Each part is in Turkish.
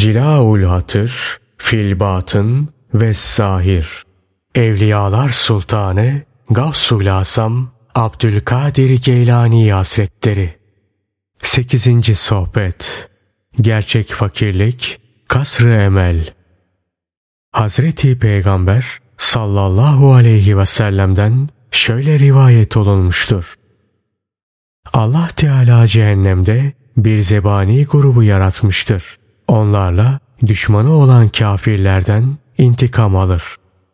Cilaul Hatır, Filbatın ve Zahir. Evliyalar Sultanı Gavsul Asam Abdülkadir Geylani Hazretleri 8. Sohbet Gerçek Fakirlik Kasrı Emel Hazreti Peygamber sallallahu aleyhi ve sellem'den şöyle rivayet olunmuştur. Allah Teala cehennemde bir zebani grubu yaratmıştır. Onlarla düşmanı olan kafirlerden intikam alır.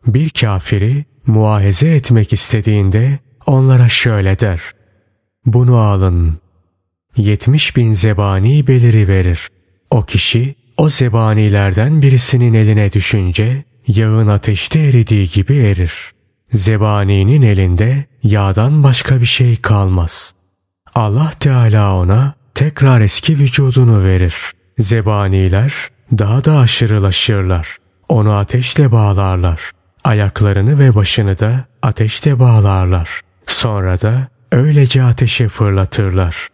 Bir kafiri muahize etmek istediğinde onlara şöyle der. Bunu alın. Yetmiş bin zebani beliri verir. O kişi o zebanilerden birisinin eline düşünce yağın ateşte eridiği gibi erir. Zebaninin elinde yağdan başka bir şey kalmaz. Allah Teala ona tekrar eski vücudunu verir. Zebaniler daha da aşırılaşırlar. Onu ateşle bağlarlar. Ayaklarını ve başını da ateşte bağlarlar. Sonra da öylece ateşe fırlatırlar.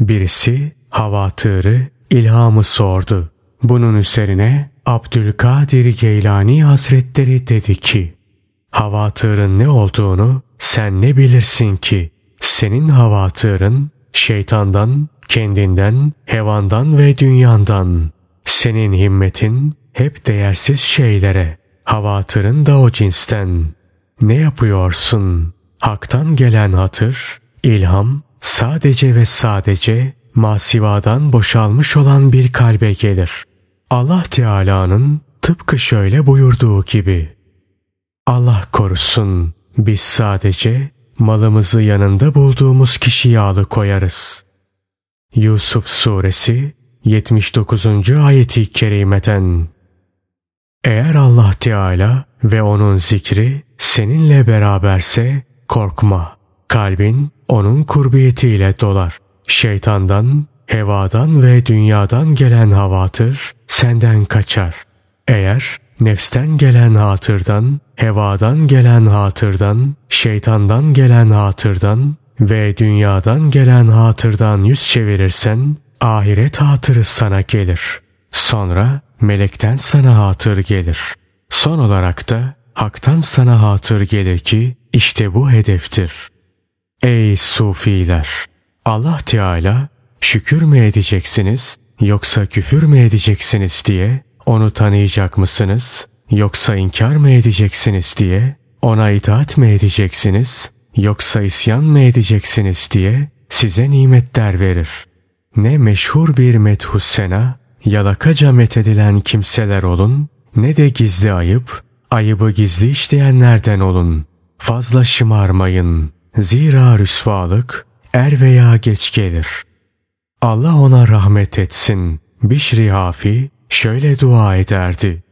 Birisi hava tığırı ilhamı sordu. Bunun üzerine Abdülkadir Geylani Hazretleri dedi ki, Havatırın ne olduğunu sen ne bilirsin ki? Senin havatırın şeytandan, kendinden, hevandan ve dünyandan. Senin himmetin hep değersiz şeylere. Havatırın da o cinsten. Ne yapıyorsun? Hak'tan gelen hatır, ilham sadece ve sadece masivadan boşalmış olan bir kalbe gelir. Allah Teala'nın tıpkı şöyle buyurduğu gibi. Allah korusun biz sadece malımızı yanında bulduğumuz kişiye alıkoyarız. Yusuf Suresi 79. ayeti kerimeten Eğer Allah Teala ve onun zikri seninle beraberse korkma. Kalbin onun kurbiyetiyle dolar. Şeytandan, hevadan ve dünyadan gelen havatır senden kaçar. Eğer nefsten gelen hatırdan, hevadan gelen hatırdan, şeytandan gelen hatırdan ve dünyadan gelen hatırdan yüz çevirirsen ahiret hatırı sana gelir. Sonra melekten sana hatır gelir. Son olarak da haktan sana hatır gelir ki işte bu hedeftir. Ey sufiler! Allah Teala şükür mü edeceksiniz yoksa küfür mü edeceksiniz diye onu tanıyacak mısınız yoksa inkar mı edeceksiniz diye ona itaat mi edeceksiniz yoksa isyan mı edeceksiniz diye size nimetler verir. Ne meşhur bir methus sena, yalakaca methedilen kimseler olun, ne de gizli ayıp, ayıbı gizli işleyenlerden olun. Fazla şımarmayın. Zira rüsvalık er veya geç gelir. Allah ona rahmet etsin. Bişri Hafi şöyle dua ederdi.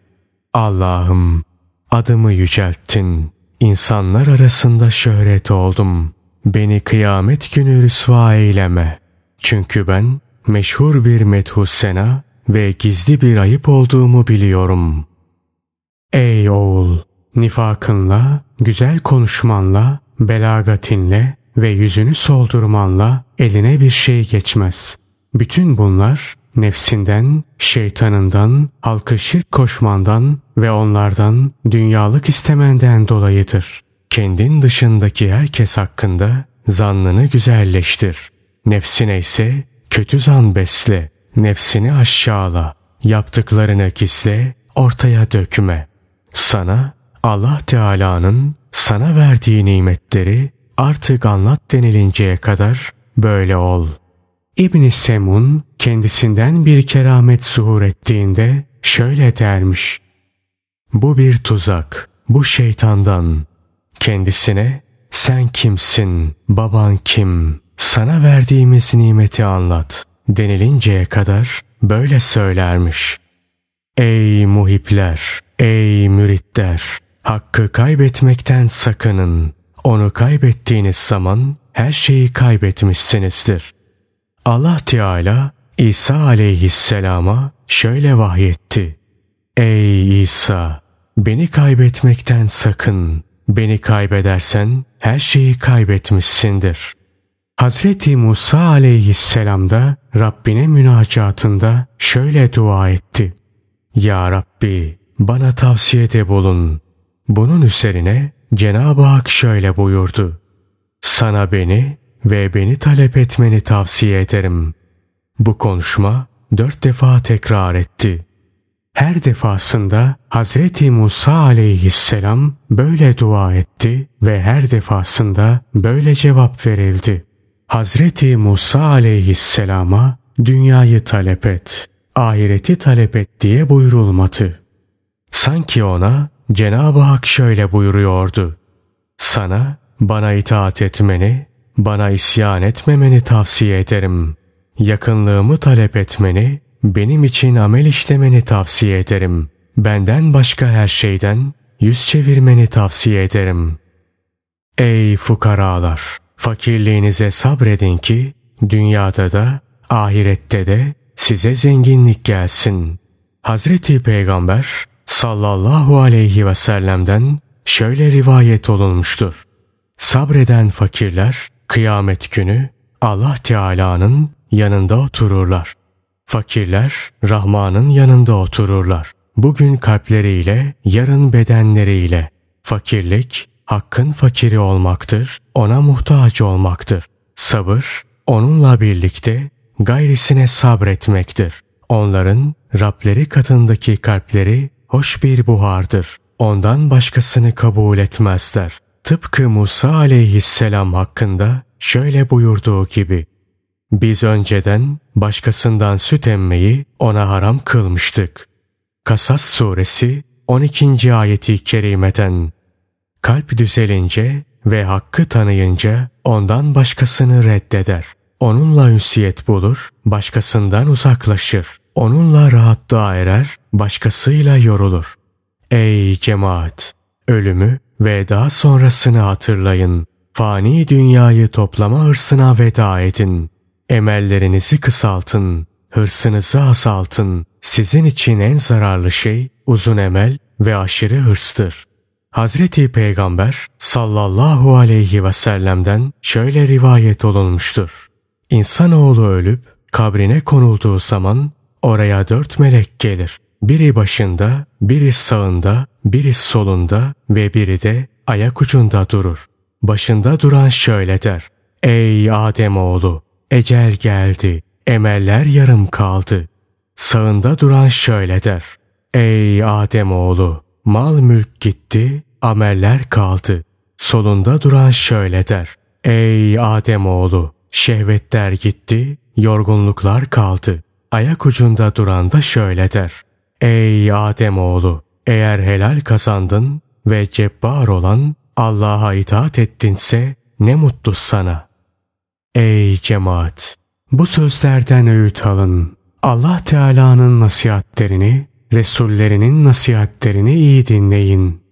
Allah'ım adımı yücelttin. İnsanlar arasında şöhret oldum. Beni kıyamet günü rüsva eyleme. Çünkü ben meşhur bir methus sena ve gizli bir ayıp olduğumu biliyorum. Ey oğul! Nifakınla, güzel konuşmanla, belagatinle ve yüzünü soldurmanla eline bir şey geçmez. Bütün bunlar nefsinden, şeytanından, halkı şirk koşmandan ve onlardan dünyalık istemenden dolayıdır. Kendin dışındaki herkes hakkında zannını güzelleştir. Nefsine ise kötü zan besle. Nefsini aşağıla. Yaptıklarını gizle, ortaya dökme. Sana Allah Teala'nın sana verdiği nimetleri artık anlat denilinceye kadar böyle ol. İbn Semun kendisinden bir keramet zuhur ettiğinde şöyle dermiş. Bu bir tuzak, bu şeytandan. Kendisine sen kimsin, baban kim, sana verdiğimiz nimeti anlat denilinceye kadar böyle söylermiş. Ey muhipler, ey müritler, hakkı kaybetmekten sakının. Onu kaybettiğiniz zaman her şeyi kaybetmişsinizdir. Allah Teala İsa aleyhisselama şöyle vahyetti. Ey İsa! Beni kaybetmekten sakın. Beni kaybedersen her şeyi kaybetmişsindir. Hazreti Musa aleyhisselam da Rabbine münacatında şöyle dua etti. Ya Rabbi bana tavsiyede bulun. Bunun üzerine Cenab-ı Hak şöyle buyurdu. Sana beni ve beni talep etmeni tavsiye ederim. Bu konuşma dört defa tekrar etti. Her defasında Hazreti Musa aleyhisselam böyle dua etti ve her defasında böyle cevap verildi. Hazreti Musa aleyhisselama dünyayı talep et, ahireti talep et diye buyurulmadı. Sanki ona Cenab-ı Hak şöyle buyuruyordu. Sana bana itaat etmeni, bana isyan etmemeni tavsiye ederim. Yakınlığımı talep etmeni, benim için amel işlemeni tavsiye ederim. Benden başka her şeyden yüz çevirmeni tavsiye ederim. Ey fukaralar! Fakirliğinize sabredin ki dünyada da ahirette de size zenginlik gelsin. Hazreti Peygamber sallallahu aleyhi ve sellem'den şöyle rivayet olunmuştur. Sabreden fakirler kıyamet günü Allah Teala'nın yanında otururlar. Fakirler Rahman'ın yanında otururlar. Bugün kalpleriyle, yarın bedenleriyle. Fakirlik, hakkın fakiri olmaktır, ona muhtaç olmaktır. Sabır, onunla birlikte gayrisine sabretmektir. Onların Rableri katındaki kalpleri hoş bir buhardır. Ondan başkasını kabul etmezler. Tıpkı Musa aleyhisselam hakkında şöyle buyurduğu gibi biz önceden başkasından süt emmeyi ona haram kılmıştık. Kasas suresi 12. ayeti kerimeten Kalp düzelince ve hakkı tanıyınca ondan başkasını reddeder. Onunla ünsiyet bulur, başkasından uzaklaşır. Onunla rahatlığa erer, başkasıyla yorulur. Ey cemaat! Ölümü ve daha sonrasını hatırlayın. Fani dünyayı toplama hırsına veda edin. Emellerinizi kısaltın, hırsınızı azaltın. Sizin için en zararlı şey uzun emel ve aşırı hırstır. Hazreti Peygamber sallallahu aleyhi ve sellem'den şöyle rivayet olunmuştur. İnsanoğlu ölüp kabrine konulduğu zaman oraya dört melek gelir. Biri başında, biri sağında, biri solunda ve biri de ayak ucunda durur. Başında duran şöyle der. Ey Ademoğlu! Ecel geldi. Emeller yarım kaldı. Sağında duran şöyle der. Ey Ademoğlu! Mal mülk gitti, ameller kaldı. Solunda duran şöyle der. Ey Ademoğlu! Şehvetler gitti, yorgunluklar kaldı. Ayak ucunda duran da şöyle der. Ey Ademoğlu! Eğer helal kazandın ve cebbar olan Allah'a itaat ettinse ne mutlu sana. Ey cemaat! Bu sözlerden öğüt alın. Allah Teala'nın nasihatlerini, Resullerinin nasihatlerini iyi dinleyin.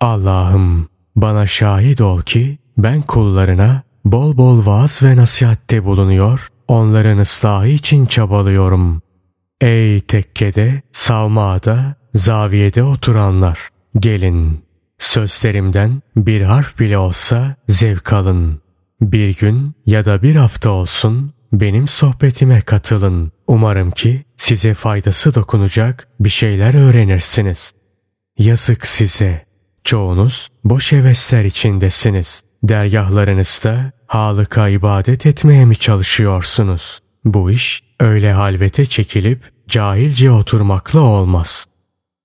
Allah'ım bana şahit ol ki ben kullarına bol bol vaaz ve nasihatte bulunuyor, onların ıslahı için çabalıyorum. Ey tekkede, savmada, zaviyede oturanlar, gelin. Sözlerimden bir harf bile olsa zevk alın. Bir gün ya da bir hafta olsun benim sohbetime katılın. Umarım ki size faydası dokunacak bir şeyler öğrenirsiniz. Yazık size. Çoğunuz boş hevesler içindesiniz. Dergahlarınızda Halık'a ibadet etmeye mi çalışıyorsunuz? Bu iş öyle halvete çekilip cahilce oturmakla olmaz.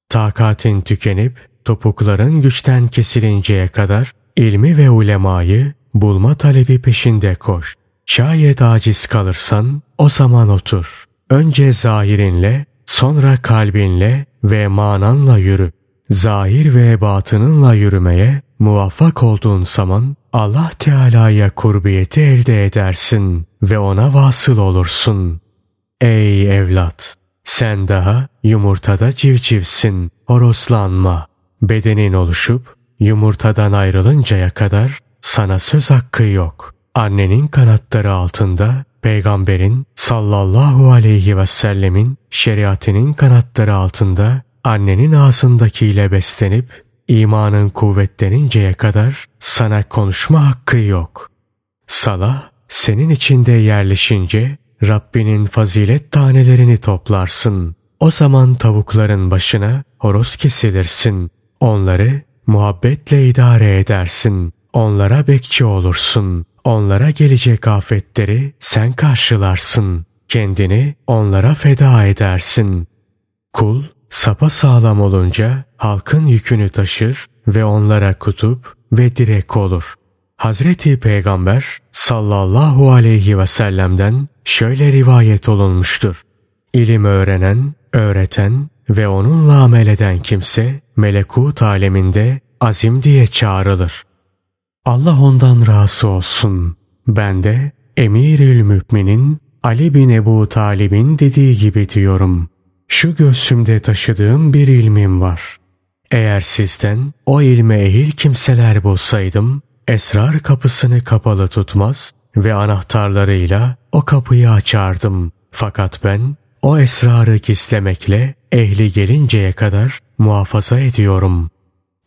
Takatin tükenip topukların güçten kesilinceye kadar ilmi ve ulemayı bulma talebi peşinde koş. Şayet aciz kalırsan o zaman otur. Önce zahirinle, sonra kalbinle ve mananla yürü. Zahir ve batınınla yürümeye muvaffak olduğun zaman Allah Teala'ya kurbiyeti elde edersin ve ona vasıl olursun. Ey evlat! Sen daha yumurtada civcivsin, horoslanma. Bedenin oluşup yumurtadan ayrılıncaya kadar sana söz hakkı yok. Annenin kanatları altında peygamberin sallallahu aleyhi ve sellemin şeriatinin kanatları altında annenin ağzındakiyle beslenip imanın kuvvetleninceye kadar sana konuşma hakkı yok. Salah senin içinde yerleşince Rabbinin fazilet tanelerini toplarsın. O zaman tavukların başına horoz kesilirsin. Onları muhabbetle idare edersin. Onlara bekçi olursun. Onlara gelecek afetleri sen karşılarsın. Kendini onlara feda edersin. Kul sapa sağlam olunca halkın yükünü taşır ve onlara kutup ve direk olur. Hazreti Peygamber sallallahu aleyhi ve sellem'den şöyle rivayet olunmuştur. İlim öğrenen, öğreten ve onunla amel eden kimse melekut aleminde azim diye çağrılır. Allah ondan razı olsun. Ben de Emirül Müminin Ali bin Ebu Talib'in dediği gibi diyorum. Şu göğsümde taşıdığım bir ilmim var. Eğer sizden o ilme ehil kimseler bulsaydım, esrar kapısını kapalı tutmaz ve anahtarlarıyla o kapıyı açardım. Fakat ben o esrarı gizlemekle ehli gelinceye kadar muhafaza ediyorum.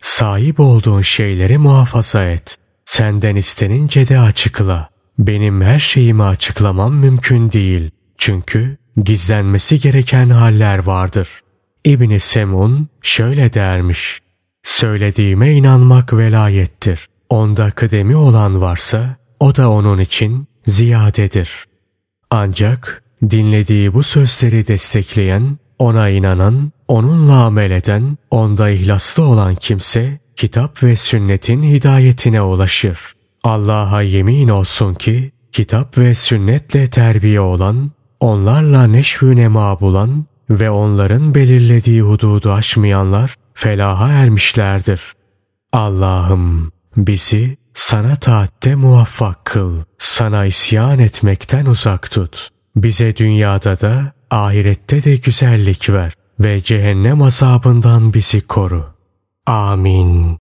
Sahip olduğun şeyleri muhafaza et. Senden istenince de açıkla. Benim her şeyimi açıklamam mümkün değil. Çünkü gizlenmesi gereken haller vardır. İbni Semun şöyle dermiş. Söylediğime inanmak velayettir. Onda kıdemi olan varsa o da onun için ziyadedir. Ancak dinlediği bu sözleri destekleyen, ona inanan, onunla amel eden, onda ihlaslı olan kimse kitap ve sünnetin hidayetine ulaşır. Allah'a yemin olsun ki kitap ve sünnetle terbiye olan, onlarla neşvü nema bulan ve onların belirlediği hududu aşmayanlar felaha ermişlerdir. Allah'ım bizi sana taatte muvaffak kıl. Sana isyan etmekten uzak tut. Bize dünyada da ahirette de güzellik ver ve cehennem azabından bizi koru. Amin.